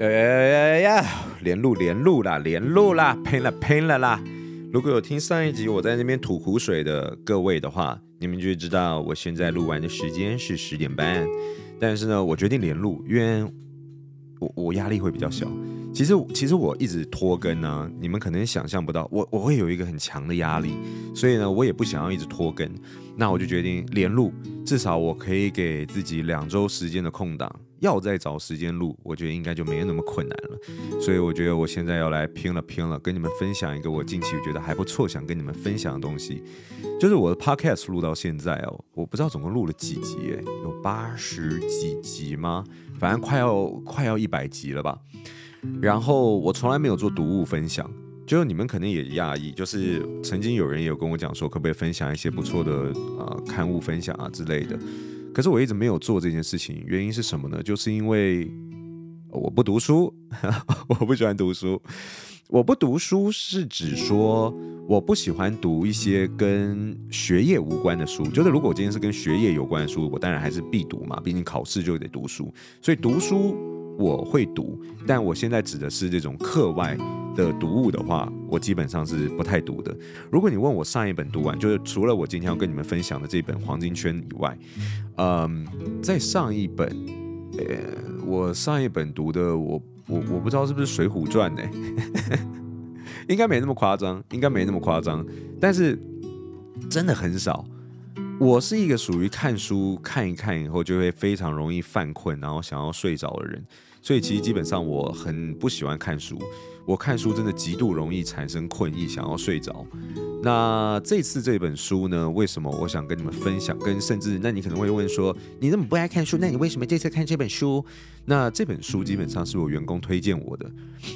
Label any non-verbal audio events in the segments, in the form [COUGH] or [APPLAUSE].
呀呀呀呀！连录连录啦，连录啦，拼了拼了啦！如果有听上一集我在那边吐苦水的各位的话，你们就知道我现在录完的时间是十点半。但是呢，我决定连录，因为我我压力会比较小。其实其实我一直拖更呢，你们可能想象不到，我我会有一个很强的压力，所以呢，我也不想要一直拖更。那我就决定连录，至少我可以给自己两周时间的空档。要再找时间录，我觉得应该就没有那么困难了。所以我觉得我现在要来拼了拼了，跟你们分享一个我近期觉得还不错，想跟你们分享的东西，就是我的 podcast 录到现在哦，我不知道总共录了几集，有八十几集吗？反正快要快要一百集了吧。然后我从来没有做读物分享，就是你们肯定也讶异，就是曾经有人也有跟我讲说，可不可以分享一些不错的呃刊物分享啊之类的。可是我一直没有做这件事情，原因是什么呢？就是因为我不读书，[LAUGHS] 我不喜欢读书。我不读书是指说我不喜欢读一些跟学业无关的书。就是如果我今天是跟学业有关的书，我当然还是必读嘛，毕竟考试就得读书。所以读书我会读，但我现在指的是这种课外。的读物的话，我基本上是不太读的。如果你问我上一本读完，就是除了我今天要跟你们分享的这本《黄金圈》以外，嗯，在上一本，呃，我上一本读的，我我我不知道是不是《水浒传》呢？[LAUGHS] 应该没那么夸张，应该没那么夸张，但是真的很少。我是一个属于看书看一看以后就会非常容易犯困，然后想要睡着的人，所以其实基本上我很不喜欢看书。我看书真的极度容易产生困意，想要睡着。那这次这本书呢？为什么我想跟你们分享？跟甚至，那你可能会问说，你那么不爱看书，那你为什么这次看这本书？那这本书基本上是我员工推荐我的。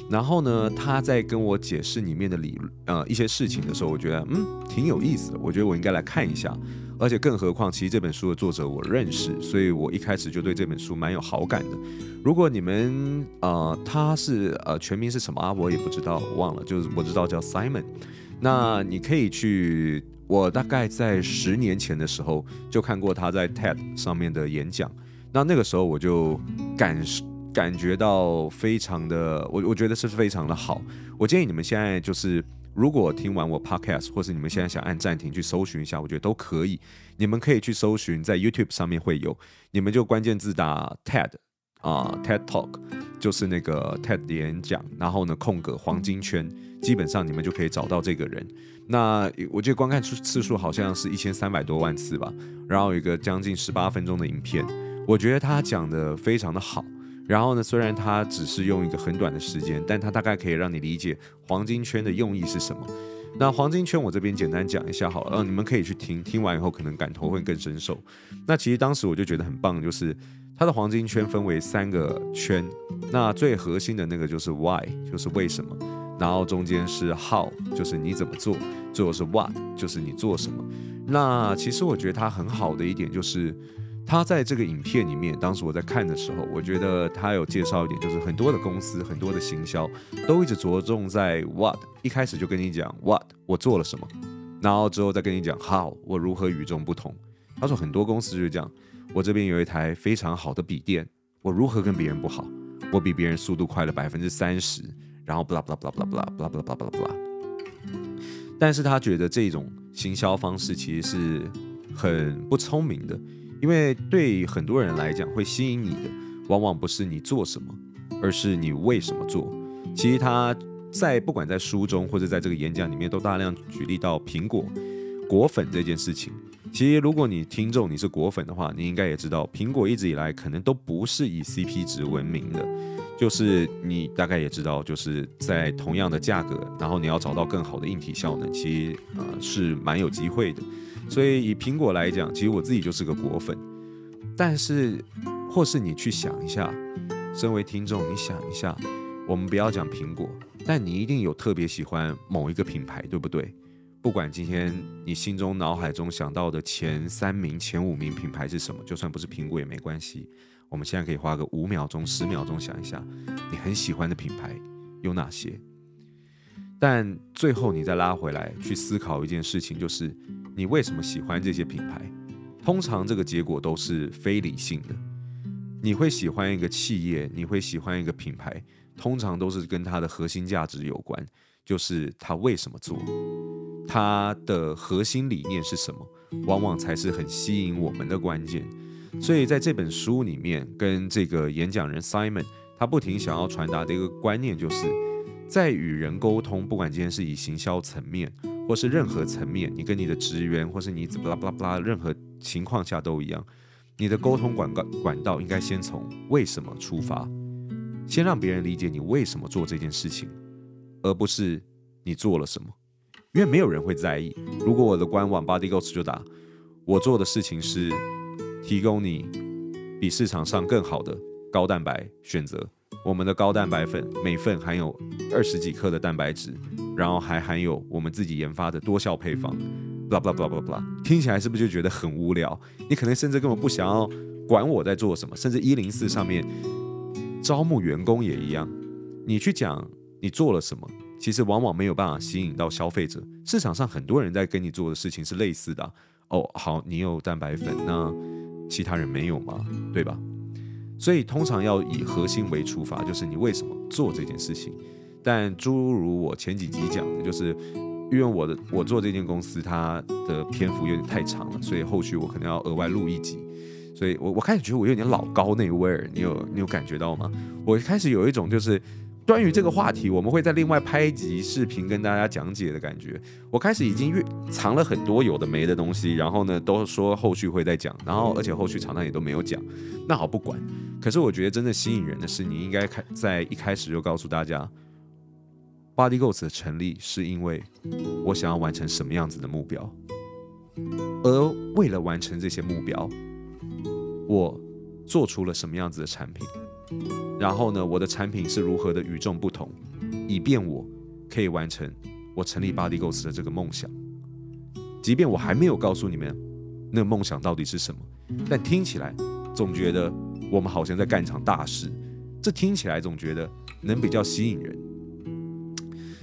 然后呢，他在跟我解释里面的理呃一些事情的时候，我觉得嗯挺有意思的。我觉得我应该来看一下。而且更何况，其实这本书的作者我认识，所以我一开始就对这本书蛮有好感的。如果你们呃他是呃全名是什么啊？我也不知道，忘了。就是我知道叫 Simon。那你可以去，我大概在十年前的时候就看过他在 TED 上面的演讲。那那个时候我就感感觉到非常的，我我觉得是非常的好。我建议你们现在就是。如果听完我 podcast，或是你们现在想按暂停去搜寻一下，我觉得都可以。你们可以去搜寻，在 YouTube 上面会有，你们就关键字打 TED 啊、TED Talk，就是那个 TED 演讲，然后呢空格黄金圈，基本上你们就可以找到这个人。那我记得观看次次数好像是一千三百多万次吧，然后有一个将近十八分钟的影片，我觉得他讲的非常的好。然后呢，虽然它只是用一个很短的时间，但它大概可以让你理解黄金圈的用意是什么。那黄金圈我这边简单讲一下好了，嗯，你们可以去听，听完以后可能感同会更深受。那其实当时我就觉得很棒，就是它的黄金圈分为三个圈，那最核心的那个就是 why，就是为什么，然后中间是 how，就是你怎么做，最后是 what，就是你做什么。那其实我觉得它很好的一点就是。他在这个影片里面，当时我在看的时候，我觉得他有介绍一点，就是很多的公司、很多的行销都一直着重在 what，一开始就跟你讲 what，我做了什么，然后之后再跟你讲 how，我如何与众不同。他说很多公司就是这样，我这边有一台非常好的笔电，我如何跟别人不好？我比别人速度快了百分之三十，然后 blah blah blah blah blah blah blah blah blah blah。但是他觉得这种行销方式其实是很不聪明的。因为对很多人来讲，会吸引你的往往不是你做什么，而是你为什么做。其实他在不管在书中或者在这个演讲里面，都大量举例到苹果果粉这件事情。其实如果你听众你是果粉的话，你应该也知道，苹果一直以来可能都不是以 CP 值闻名的。就是你大概也知道，就是在同样的价格，然后你要找到更好的硬体效能，其实呃是蛮有机会的。所以以苹果来讲，其实我自己就是个果粉。但是，或是你去想一下，身为听众，你想一下，我们不要讲苹果，但你一定有特别喜欢某一个品牌，对不对？不管今天你心中脑海中想到的前三名、前五名品牌是什么，就算不是苹果也没关系。我们现在可以花个五秒钟、十秒钟想一下，你很喜欢的品牌有哪些？但最后你再拉回来去思考一件事情，就是。你为什么喜欢这些品牌？通常这个结果都是非理性的。你会喜欢一个企业，你会喜欢一个品牌，通常都是跟它的核心价值有关，就是它为什么做，它的核心理念是什么，往往才是很吸引我们的关键。所以在这本书里面，跟这个演讲人 Simon，他不停想要传达的一个观念，就是在与人沟通，不管今天是以行销层面，或是任何层面，你跟你的职员，或是你巴拉巴拉巴拉，任何情况下都一样，你的沟通管道管道应该先从为什么出发，先让别人理解你为什么做这件事情，而不是你做了什么，因为没有人会在意。如果我的官网 Body Goals 就打我做的事情是。提供你比市场上更好的高蛋白选择。我们的高蛋白粉每份含有二十几克的蛋白质，然后还含有我们自己研发的多效配方。blah blah blah blah blah，听起来是不是就觉得很无聊？你可能甚至根本不想要管我在做什么，甚至一零四上面招募员工也一样。你去讲你做了什么，其实往往没有办法吸引到消费者。市场上很多人在跟你做的事情是类似的啊。哦，好，你有蛋白粉，那。其他人没有吗？对吧？所以通常要以核心为出发，就是你为什么做这件事情。但诸如我前几集讲的，就是因为我的我做这间公司，它的篇幅有点太长了，所以后续我可能要额外录一集。所以我我开始觉得我有点老高那味儿，你有你有感觉到吗？我开始有一种就是。关于这个话题，我们会在另外拍一集视频跟大家讲解的感觉。我开始已经越藏了很多有的没的东西，然后呢，都说后续会再讲，然后而且后续常常也都没有讲。那好，不管。可是我觉得真的吸引人的是，你应该开在一开始就告诉大家，Body Goals 的成立是因为我想要完成什么样子的目标，而为了完成这些目标，我做出了什么样子的产品。然后呢，我的产品是如何的与众不同，以便我可以完成我成立 Body Goals 的这个梦想。即便我还没有告诉你们那个梦想到底是什么，但听起来总觉得我们好像在干一场大事。这听起来总觉得能比较吸引人，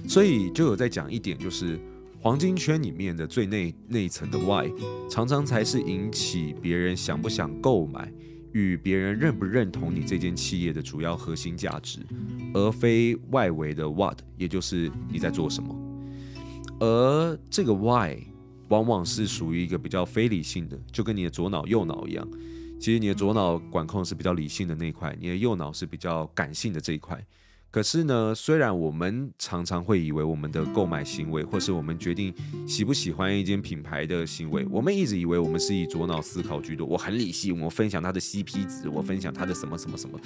所以就有在讲一点，就是黄金圈里面的最内内层的 Why，常常才是引起别人想不想购买。与别人认不认同你这间企业的主要核心价值，而非外围的 what，也就是你在做什么。而这个 why 往往是属于一个比较非理性的，就跟你的左脑右脑一样。其实你的左脑管控是比较理性的那一块，你的右脑是比较感性的这一块。可是呢，虽然我们常常会以为我们的购买行为，或是我们决定喜不喜欢一间品牌的行为，我们一直以为我们是以左脑思考居多。我很理性，我分享它的 CP 值，我分享它的什么什么什么。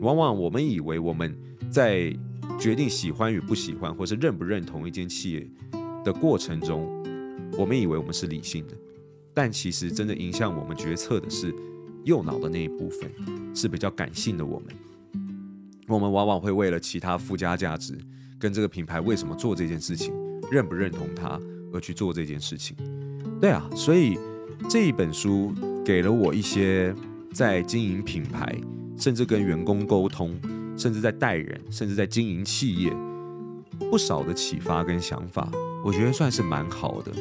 往往我们以为我们在决定喜欢与不喜欢，或是认不认同一间企业的过程中，我们以为我们是理性的，但其实真的影响我们决策的是右脑的那一部分，是比较感性的我们。我们往往会为了其他附加价值，跟这个品牌为什么做这件事情，认不认同它而去做这件事情。对啊，所以这一本书给了我一些在经营品牌，甚至跟员工沟通，甚至在带人，甚至在经营企业，不少的启发跟想法，我觉得算是蛮好的。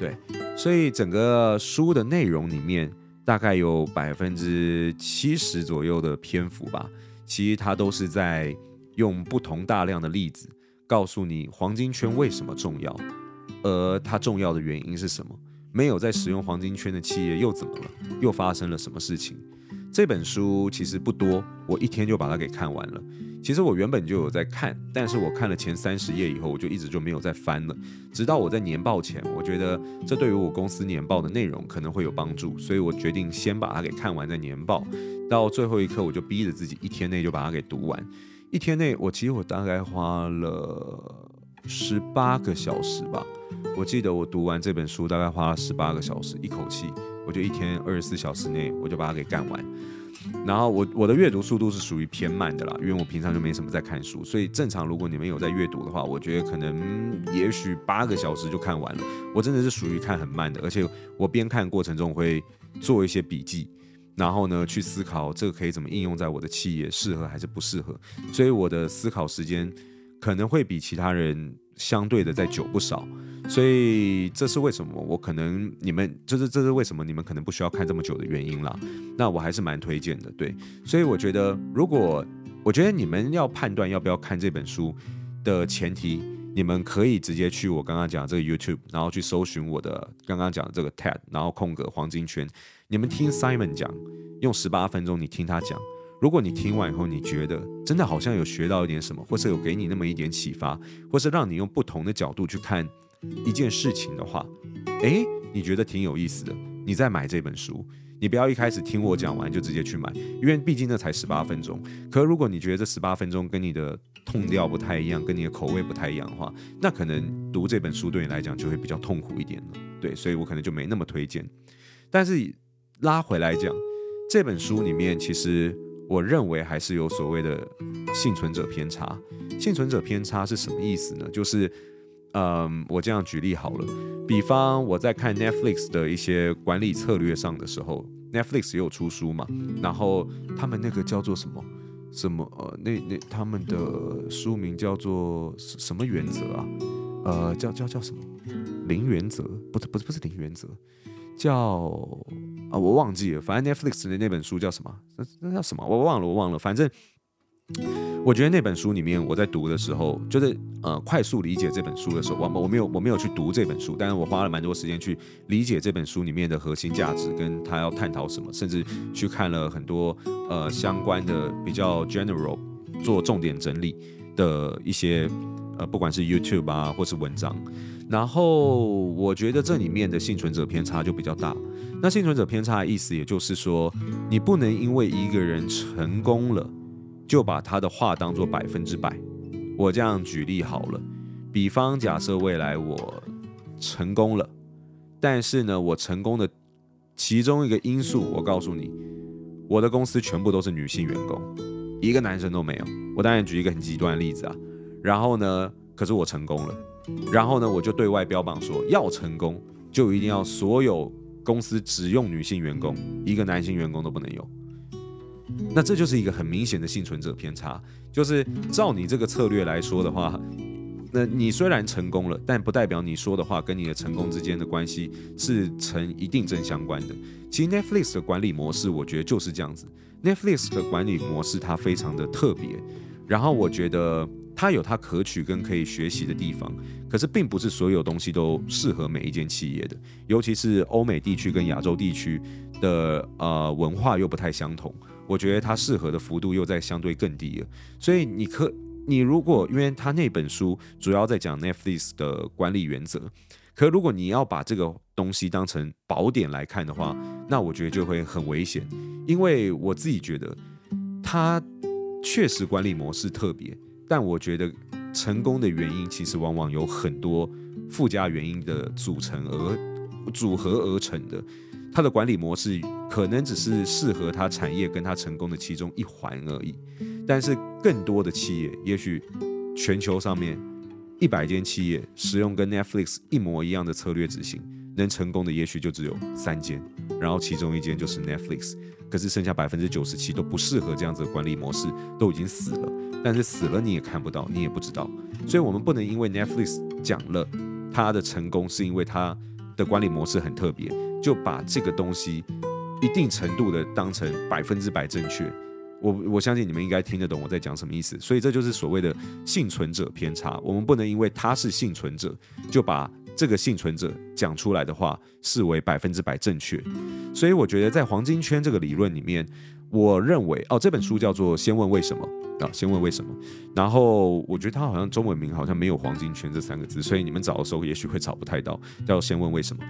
对，所以整个书的内容里面，大概有百分之七十左右的篇幅吧。其实它都是在用不同大量的例子告诉你黄金圈为什么重要，而它重要的原因是什么？没有在使用黄金圈的企业又怎么了？又发生了什么事情？这本书其实不多，我一天就把它给看完了。其实我原本就有在看，但是我看了前三十页以后，我就一直就没有再翻了。直到我在年报前，我觉得这对于我公司年报的内容可能会有帮助，所以我决定先把它给看完再年报。到最后一刻，我就逼着自己一天内就把它给读完。一天内，我其实我大概花了十八个小时吧。我记得我读完这本书大概花了十八个小时，一口气，我就一天二十四小时内我就把它给干完。然后我我的阅读速度是属于偏慢的啦，因为我平常就没什么在看书，所以正常如果你们有在阅读的话，我觉得可能也许八个小时就看完了。我真的是属于看很慢的，而且我边看过程中会做一些笔记，然后呢去思考这个可以怎么应用在我的企业，适合还是不适合。所以我的思考时间可能会比其他人相对的再久不少。所以这是为什么我可能你们就是这是为什么你们可能不需要看这么久的原因啦。那我还是蛮推荐的，对。所以我觉得，如果我觉得你们要判断要不要看这本书的前提，你们可以直接去我刚刚讲这个 YouTube，然后去搜寻我的刚刚讲的这个 TED，然后空格黄金圈。你们听 Simon 讲，用十八分钟，你听他讲。如果你听完以后，你觉得真的好像有学到一点什么，或是有给你那么一点启发，或是让你用不同的角度去看一件事情的话，诶，你觉得挺有意思的，你再买这本书。你不要一开始听我讲完就直接去买，因为毕竟那才十八分钟。可如果你觉得这十八分钟跟你的痛调不太一样，跟你的口味不太一样的话，那可能读这本书对你来讲就会比较痛苦一点了。对，所以我可能就没那么推荐。但是拉回来讲，这本书里面其实我认为还是有所谓的幸存者偏差。幸存者偏差是什么意思呢？就是。嗯，我这样举例好了，比方我在看 Netflix 的一些管理策略上的时候，Netflix 也有出书嘛，然后他们那个叫做什么什么呃，那那他们的书名叫做什么原则啊？呃，叫叫叫什么？零原则？不是不是不是零原则，叫啊我忘记了，反正 Netflix 的那本书叫什么？那那叫什么？我忘了我忘了，反正。我觉得那本书里面，我在读的时候，就是呃，快速理解这本书的时候，我我没有我没有去读这本书，但是我花了蛮多时间去理解这本书里面的核心价值，跟他要探讨什么，甚至去看了很多呃相关的比较 general 做重点整理的一些呃，不管是 YouTube 啊，或是文章，然后我觉得这里面的幸存者偏差就比较大。那幸存者偏差的意思，也就是说，你不能因为一个人成功了。就把他的话当做百分之百。我这样举例好了，比方假设未来我成功了，但是呢，我成功的其中一个因素，我告诉你，我的公司全部都是女性员工，一个男生都没有。我当然举一个很极端的例子啊。然后呢，可是我成功了，然后呢，我就对外标榜说，要成功就一定要所有公司只用女性员工，一个男性员工都不能有。那这就是一个很明显的幸存者偏差，就是照你这个策略来说的话，那你虽然成功了，但不代表你说的话跟你的成功之间的关系是成一定正相关的。其实 Netflix 的管理模式，我觉得就是这样子。Netflix 的管理模式它非常的特别，然后我觉得它有它可取跟可以学习的地方，可是并不是所有东西都适合每一间企业的，尤其是欧美地区跟亚洲地区的呃文化又不太相同。我觉得它适合的幅度又在相对更低了，所以你可你如果因为他那本书主要在讲 Netflix 的管理原则，可如果你要把这个东西当成宝典来看的话，那我觉得就会很危险，因为我自己觉得它确实管理模式特别，但我觉得成功的原因其实往往有很多附加原因的组成而组合而成的。它的管理模式可能只是适合它产业跟它成功的其中一环而已，但是更多的企业，也许全球上面一百间企业使用跟 Netflix 一模一样的策略执行，能成功的也许就只有三间，然后其中一间就是 Netflix，可是剩下百分之九十七都不适合这样子的管理模式，都已经死了，但是死了你也看不到，你也不知道，所以我们不能因为 Netflix 讲了它的成功是因为它的管理模式很特别。就把这个东西一定程度的当成百分之百正确，我我相信你们应该听得懂我在讲什么意思，所以这就是所谓的幸存者偏差。我们不能因为他是幸存者，就把这个幸存者讲出来的话视为百分之百正确。所以我觉得在黄金圈这个理论里面，我认为哦，这本书叫做《先问为什么》啊，先问为什么。然后我觉得它好像中文名好像没有黄金圈这三个字，所以你们找的时候也许会找不太到，叫《先问为什么》。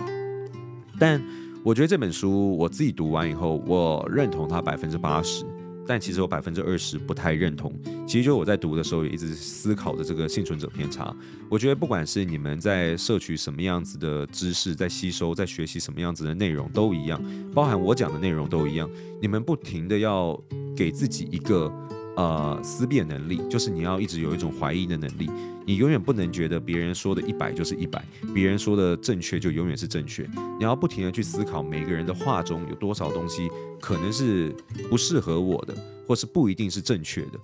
但我觉得这本书我自己读完以后，我认同它百分之八十，但其实有百分之二十不太认同。其实就我在读的时候也一直思考着这个幸存者偏差。我觉得不管是你们在摄取什么样子的知识，在吸收、在学习什么样子的内容都一样，包含我讲的内容都一样。你们不停的要给自己一个。呃，思辨能力就是你要一直有一种怀疑的能力，你永远不能觉得别人说的一百就是一百，别人说的正确就永远是正确。你要不停的去思考每个人的话中有多少东西可能是不适合我的，或是不一定是正确的。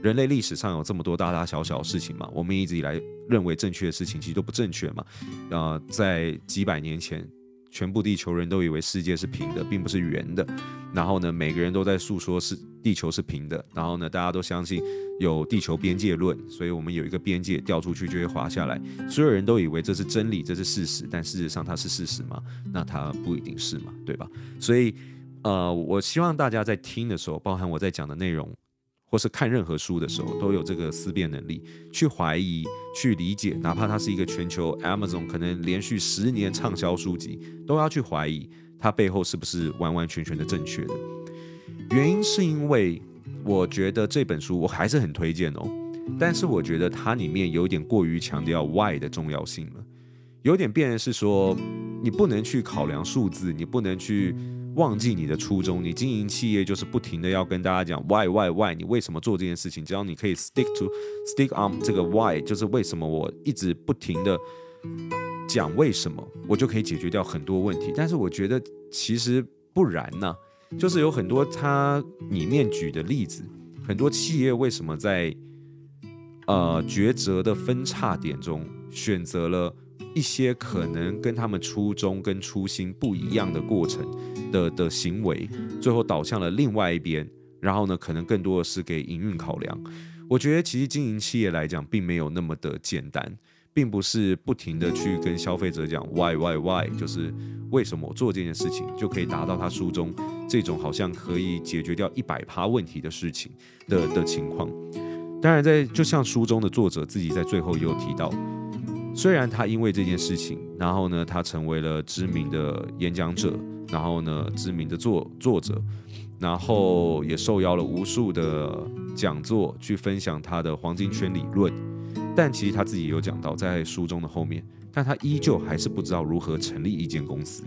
人类历史上有这么多大大小小的事情嘛，我们一直以来认为正确的事情其实都不正确嘛。呃，在几百年前，全部地球人都以为世界是平的，并不是圆的。然后呢，每个人都在诉说是地球是平的。然后呢，大家都相信有地球边界论，所以我们有一个边界掉出去就会滑下来。所有人都以为这是真理，这是事实，但事实上它是事实吗？那它不一定是嘛，对吧？所以，呃，我希望大家在听的时候，包含我在讲的内容。或是看任何书的时候，都有这个思辨能力，去怀疑、去理解，哪怕它是一个全球 Amazon 可能连续十年畅销书籍，都要去怀疑它背后是不是完完全全的正确的。原因是因为我觉得这本书我还是很推荐哦，但是我觉得它里面有点过于强调 Why 的重要性了，有点变成是说你不能去考量数字，你不能去。忘记你的初衷，你经营企业就是不停的要跟大家讲 why why why，你为什么做这件事情？只要你可以 stick to stick on 这个 why，就是为什么我一直不停的讲为什么，我就可以解决掉很多问题。但是我觉得其实不然呢、就是有很多他里面举的例子，很多企业为什么在呃抉择的分叉点中选择了。一些可能跟他们初衷跟初心不一样的过程的的行为，最后导向了另外一边，然后呢，可能更多的是给营运考量。我觉得其实经营企业来讲，并没有那么的简单，并不是不停的去跟消费者讲 why why why，就是为什么我做这件事情就可以达到他书中这种好像可以解决掉一百趴问题的事情的的情况。当然，在就像书中的作者自己在最后也有提到。虽然他因为这件事情，然后呢，他成为了知名的演讲者，然后呢，知名的作作者，然后也受邀了无数的讲座去分享他的黄金圈理论，但其实他自己也有讲到，在书中的后面，但他依旧还是不知道如何成立一间公司。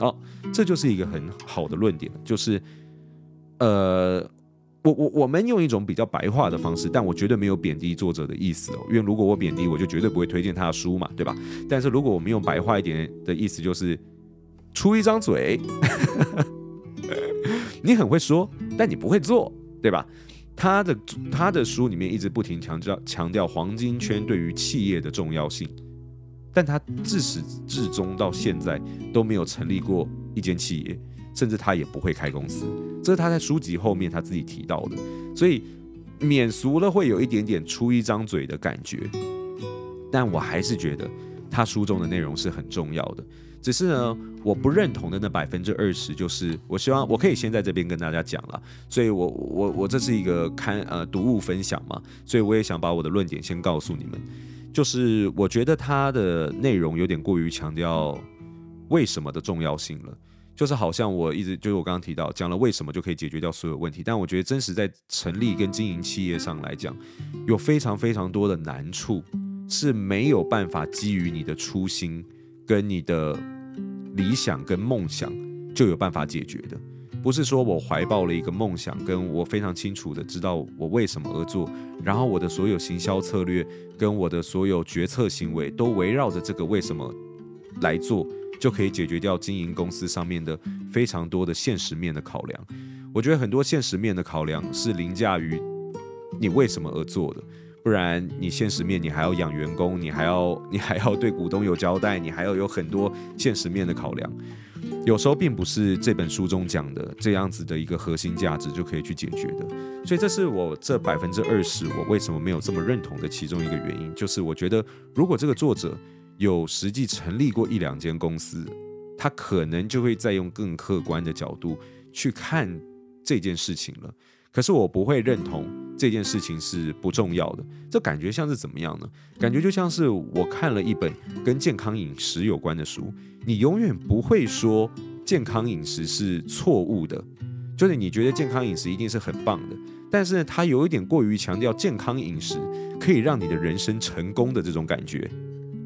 哦，这就是一个很好的论点，就是，呃。我我我们用一种比较白话的方式，但我绝对没有贬低作者的意思哦，因为如果我贬低，我就绝对不会推荐他的书嘛，对吧？但是如果我们用白话一点的意思，就是出一张嘴，[LAUGHS] 你很会说，但你不会做，对吧？他的他的书里面一直不停强调强调黄金圈对于企业的重要性，但他自始至终到现在都没有成立过一间企业。甚至他也不会开公司，这是他在书籍后面他自己提到的，所以免俗了会有一点点出一张嘴的感觉，但我还是觉得他书中的内容是很重要的。只是呢，我不认同的那百分之二十，就是我希望我可以先在这边跟大家讲了，所以我我我这是一个看呃读物分享嘛，所以我也想把我的论点先告诉你们，就是我觉得他的内容有点过于强调为什么的重要性了。就是好像我一直就是我刚刚提到讲了为什么就可以解决掉所有问题，但我觉得真实在成立跟经营企业上来讲，有非常非常多的难处是没有办法基于你的初心跟你的理想跟梦想就有办法解决的。不是说我怀抱了一个梦想，跟我非常清楚的知道我为什么而做，然后我的所有行销策略跟我的所有决策行为都围绕着这个为什么来做。就可以解决掉经营公司上面的非常多的现实面的考量。我觉得很多现实面的考量是凌驾于你为什么而做的，不然你现实面你还要养员工，你还要你还要对股东有交代，你还要有很多现实面的考量。有时候并不是这本书中讲的这样子的一个核心价值就可以去解决的。所以这是我这百分之二十我为什么没有这么认同的其中一个原因，就是我觉得如果这个作者。有实际成立过一两间公司，他可能就会再用更客观的角度去看这件事情了。可是我不会认同这件事情是不重要的。这感觉像是怎么样呢？感觉就像是我看了一本跟健康饮食有关的书，你永远不会说健康饮食是错误的，就是你觉得健康饮食一定是很棒的，但是呢，它有一点过于强调健康饮食可以让你的人生成功的这种感觉。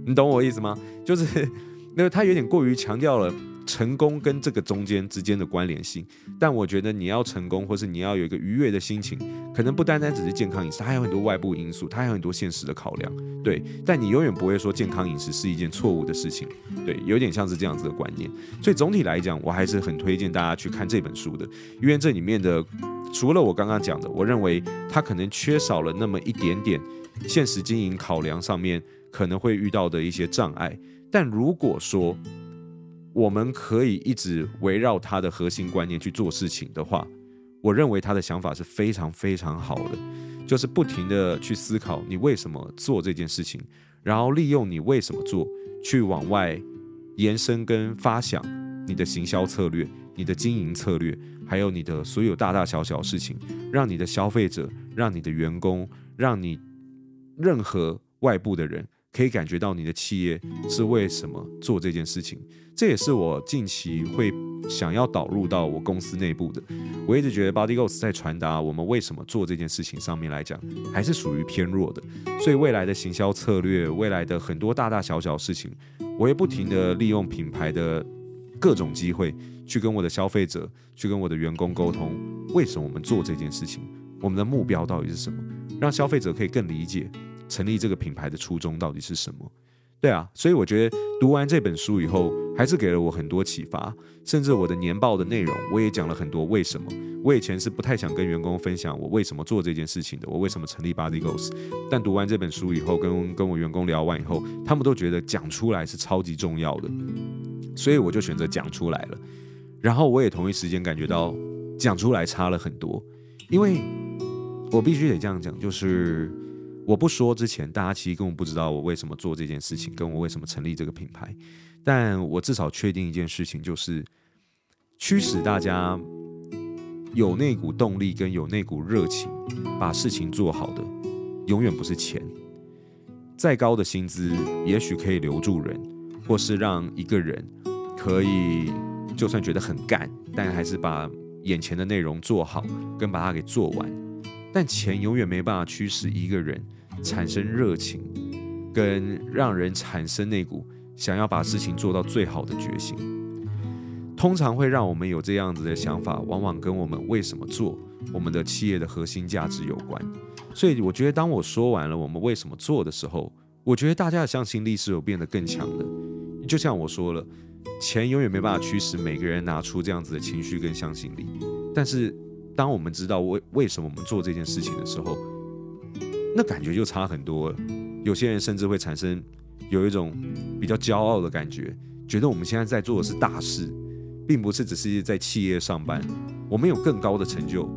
你懂我意思吗？就是那个他有点过于强调了成功跟这个中间之间的关联性，但我觉得你要成功，或是你要有一个愉悦的心情，可能不单单只是健康饮食，它还有很多外部因素，它还有很多现实的考量。对，但你永远不会说健康饮食是一件错误的事情。对，有点像是这样子的观念。所以总体来讲，我还是很推荐大家去看这本书的，因为这里面的除了我刚刚讲的，我认为它可能缺少了那么一点点现实经营考量上面可能会遇到的一些障碍。但如果说，我们可以一直围绕他的核心观念去做事情的话，我认为他的想法是非常非常好的，就是不停的去思考你为什么做这件事情，然后利用你为什么做去往外延伸跟发想你的行销策略、你的经营策略，还有你的所有大大小小事情，让你的消费者、让你的员工、让你任何外部的人。可以感觉到你的企业是为什么做这件事情，这也是我近期会想要导入到我公司内部的。我一直觉得 Body Goals 在传达我们为什么做这件事情上面来讲，还是属于偏弱的。所以未来的行销策略，未来的很多大大小小事情，我会不停地利用品牌的各种机会，去跟我的消费者，去跟我的员工沟通，为什么我们做这件事情，我们的目标到底是什么，让消费者可以更理解。成立这个品牌的初衷到底是什么？对啊，所以我觉得读完这本书以后，还是给了我很多启发。甚至我的年报的内容，我也讲了很多为什么。我以前是不太想跟员工分享我为什么做这件事情的，我为什么成立 Body Goals。但读完这本书以后，跟跟我员工聊完以后，他们都觉得讲出来是超级重要的，所以我就选择讲出来了。然后我也同一时间感觉到讲出来差了很多，因为我必须得这样讲，就是。我不说之前，大家其实根本不知道我为什么做这件事情，跟我为什么成立这个品牌。但我至少确定一件事情，就是驱使大家有那股动力跟有那股热情，把事情做好的，永远不是钱。再高的薪资，也许可以留住人，或是让一个人可以就算觉得很干，但还是把眼前的内容做好，跟把它给做完。但钱永远没办法驱使一个人产生热情，跟让人产生那股想要把事情做到最好的决心。通常会让我们有这样子的想法，往往跟我们为什么做我们的企业的核心价值有关。所以，我觉得当我说完了我们为什么做的时候，我觉得大家的向心力是有变得更强的。就像我说了，钱永远没办法驱使每个人拿出这样子的情绪跟向心力，但是。当我们知道为为什么我们做这件事情的时候，那感觉就差很多了。有些人甚至会产生有一种比较骄傲的感觉，觉得我们现在在做的是大事，并不是只是在企业上班。我们有更高的成就，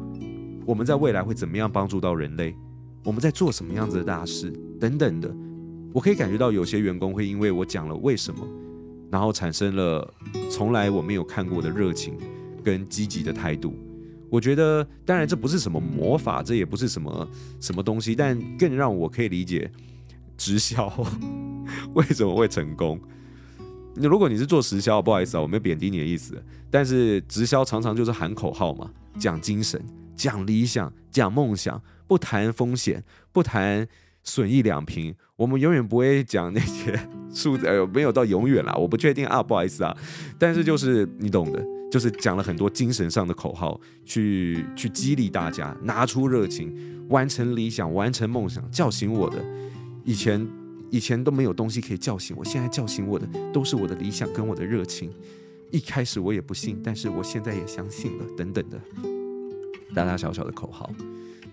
我们在未来会怎么样帮助到人类？我们在做什么样子的大事等等的。我可以感觉到有些员工会因为我讲了为什么，然后产生了从来我没有看过的热情跟积极的态度。我觉得，当然这不是什么魔法，这也不是什么什么东西，但更让我可以理解直销 [LAUGHS] 为什么会成功。那如果你是做直销，不好意思啊，我没有贬低你的意思，但是直销常常就是喊口号嘛，讲精神，讲理想，讲梦想，不谈风险，不谈损益两平，我们永远不会讲那些数字，呃，没有到永远啦，我不确定啊，不好意思啊，但是就是你懂的。就是讲了很多精神上的口号，去去激励大家拿出热情，完成理想，完成梦想，叫醒我的。以前以前都没有东西可以叫醒我，现在叫醒我的都是我的理想跟我的热情。一开始我也不信，但是我现在也相信了。等等的大大小小的口号，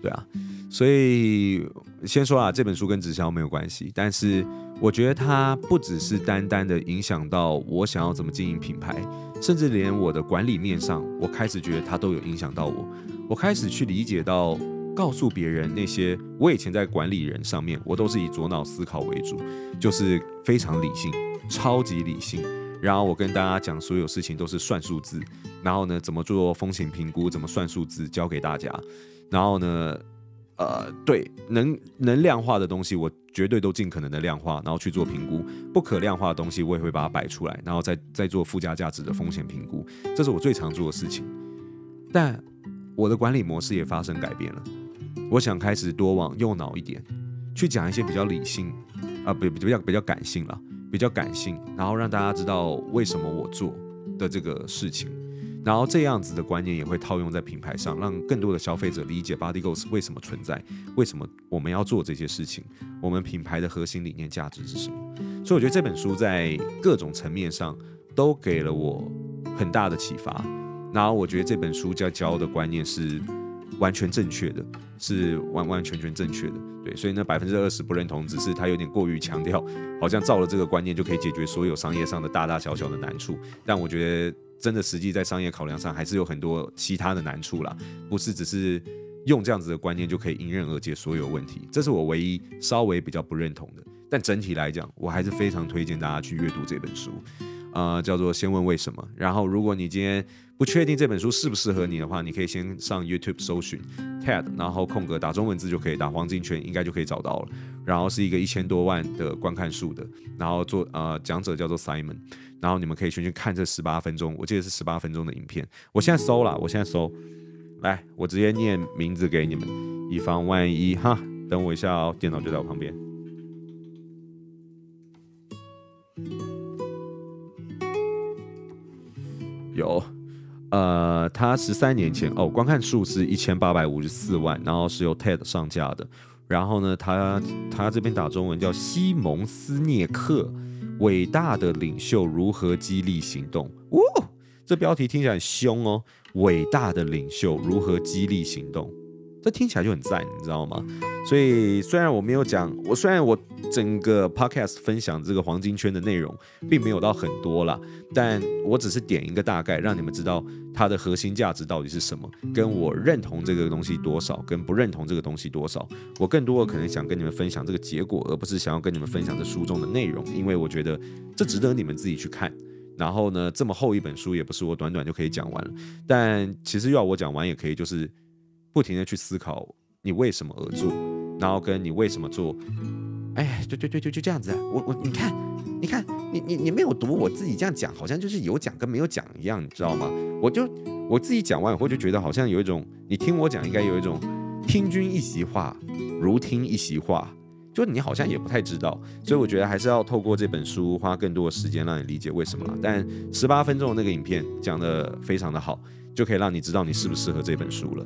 对啊。所以先说啊，这本书跟直销没有关系，但是我觉得它不只是单单的影响到我想要怎么经营品牌，甚至连我的管理面上，我开始觉得它都有影响到我。我开始去理解到，告诉别人那些我以前在管理人上面，我都是以左脑思考为主，就是非常理性，超级理性。然后我跟大家讲，所有事情都是算数字，然后呢，怎么做风险评估，怎么算数字，教给大家，然后呢。呃，对，能能量化的东西，我绝对都尽可能的量化，然后去做评估；不可量化的东西，我也会把它摆出来，然后再再做附加价值的风险评估。这是我最常做的事情。但我的管理模式也发生改变了，我想开始多往右脑一点，去讲一些比较理性，啊、呃，比比较比较感性了，比较感性，然后让大家知道为什么我做的这个事情。然后这样子的观念也会套用在品牌上，让更多的消费者理解 Body Ghost 为什么存在，为什么我们要做这些事情，我们品牌的核心理念价值是什么。所以我觉得这本书在各种层面上都给了我很大的启发。然后我觉得这本书教教的观念是完全正确的，是完完全全正确的。对，所以那百分之二十不认同，只是他有点过于强调，好像照了这个观念就可以解决所有商业上的大大小小的难处。但我觉得。真的，实际在商业考量上，还是有很多其他的难处啦，不是只是用这样子的观念就可以迎刃而解所有问题。这是我唯一稍微比较不认同的。但整体来讲，我还是非常推荐大家去阅读这本书，呃，叫做《先问为什么》。然后，如果你今天不确定这本书适不适合你的话，你可以先上 YouTube 搜寻 TED，然后空格打中文字就可以打黄金圈，应该就可以找到了。然后是一个一千多万的观看数的，然后做呃讲者叫做 Simon。然后你们可以先去看这十八分钟，我记得是十八分钟的影片。我现在搜了，我现在搜，来，我直接念名字给你们，以防万一哈。等我一下哦，电脑就在我旁边。有，呃，他十三年前哦，观看数是一千八百五十四万，然后是由 TED 上架的。然后呢，他他这边打中文叫西蒙斯涅克。伟大的领袖如何激励行动？哦，这标题听起来很凶哦。伟大的领袖如何激励行动？这听起来就很赞，你知道吗？所以虽然我没有讲，我虽然我整个 podcast 分享这个黄金圈的内容并没有到很多啦，但我只是点一个大概，让你们知道它的核心价值到底是什么，跟我认同这个东西多少，跟不认同这个东西多少。我更多的可能想跟你们分享这个结果，而不是想要跟你们分享这书中的内容，因为我觉得这值得你们自己去看。然后呢，这么厚一本书也不是我短短就可以讲完了，但其实要我讲完也可以，就是。不停的去思考你为什么而做，然后跟你为什么做，哎，对对对，就就这样子。我我你看，你看，你你你没有读，我自己这样讲，好像就是有讲跟没有讲一样，你知道吗？我就我自己讲完以后就觉得好像有一种，你听我讲应该有一种听君一席话，如听一席话，就你好像也不太知道，所以我觉得还是要透过这本书花更多的时间让你理解为什么了。但十八分钟的那个影片讲得非常的好。就可以让你知道你适不适合这本书了。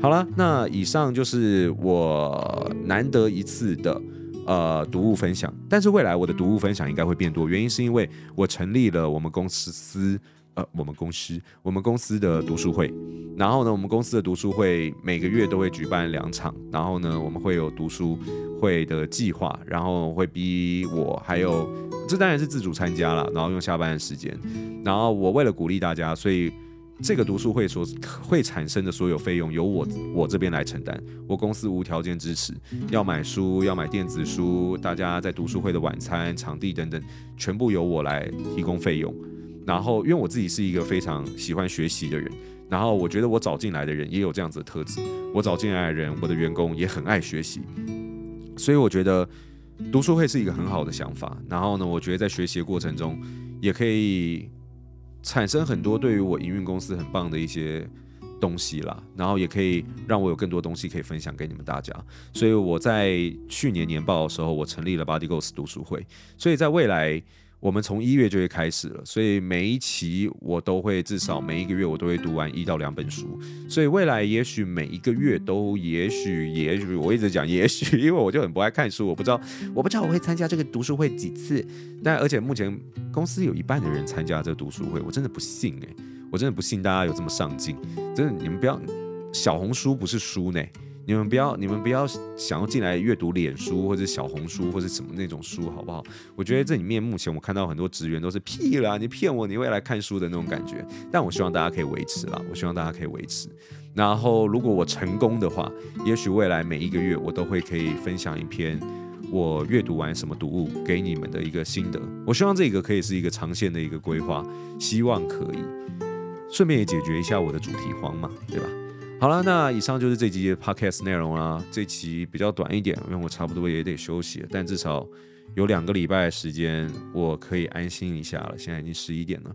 好了，那以上就是我难得一次的呃读物分享。但是未来我的读物分享应该会变多，原因是因为我成立了我们公司呃我们公司我们公司的读书会。然后呢，我们公司的读书会每个月都会举办两场。然后呢，我们会有读书会的计划，然后会逼我还有这当然是自主参加了，然后用下班的时间。然后我为了鼓励大家，所以。这个读书会所会产生的所有费用由我我这边来承担，我公司无条件支持，要买书要买电子书，大家在读书会的晚餐、场地等等，全部由我来提供费用。然后，因为我自己是一个非常喜欢学习的人，然后我觉得我找进来的人也有这样子的特质，我找进来的人，我的员工也很爱学习，所以我觉得读书会是一个很好的想法。然后呢，我觉得在学习的过程中也可以。产生很多对于我营运公司很棒的一些东西啦，然后也可以让我有更多东西可以分享给你们大家。所以我在去年年报的时候，我成立了 Body Ghost 读书会。所以在未来。我们从一月就会开始了，所以每一期我都会至少每一个月我都会读完一到两本书，所以未来也许每一个月都，也许也许我一直讲也许，因为我就很不爱看书，我不知道我不知道我会参加这个读书会几次，但而且目前公司有一半的人参加这个读书会，我真的不信诶，我真的不信大家有这么上进，真的你们不要小红书不是书呢。你们不要，你们不要想要进来阅读脸书或者小红书或者什么那种书，好不好？我觉得这里面目前我看到很多职员都是屁啦，你骗我，你会来看书的那种感觉。但我希望大家可以维持啦，我希望大家可以维持。然后如果我成功的话，也许未来每一个月我都会可以分享一篇我阅读完什么读物给你们的一个心得。我希望这个可以是一个长线的一个规划，希望可以顺便也解决一下我的主题荒嘛，对吧？好了，那以上就是这集 podcast 内容啦。这期比较短一点，因为我差不多也得休息，但至少有两个礼拜时间，我可以安心一下了。现在已经十一点了。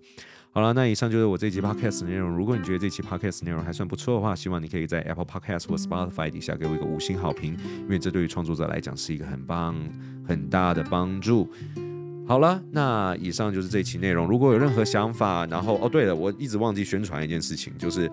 好了，那以上就是我这集 podcast 内容。如果你觉得这期 podcast 内容还算不错的话，希望你可以在 Apple Podcast 或 Spotify 底下给我一个五星好评，因为这对于创作者来讲是一个很棒、很大的帮助。好了，那以上就是这期内容。如果有任何想法，然后哦，对了，我一直忘记宣传一件事情，就是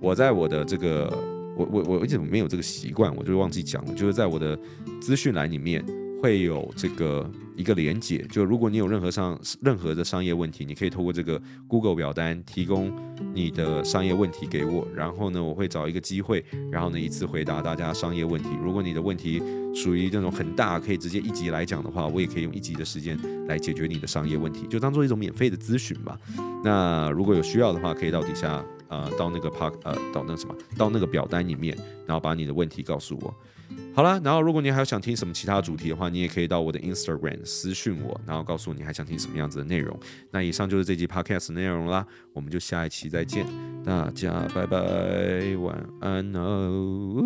我在我的这个，我我我为什么没有这个习惯，我就忘记讲了，就是在我的资讯栏里面会有这个。一个连接，就如果你有任何上任何的商业问题，你可以透过这个 Google 表单提供你的商业问题给我，然后呢，我会找一个机会，然后呢，一次回答大家商业问题。如果你的问题属于那种很大，可以直接一集来讲的话，我也可以用一集的时间来解决你的商业问题，就当做一种免费的咨询吧。那如果有需要的话，可以到底下呃到那个 Park 呃到那什么到那个表单里面，然后把你的问题告诉我。好了，然后如果你还有想听什么其他主题的话，你也可以到我的 Instagram 私信我，然后告诉我你还想听什么样子的内容。那以上就是这集 Podcast 内容啦，我们就下一期再见，大家拜拜，晚安哦。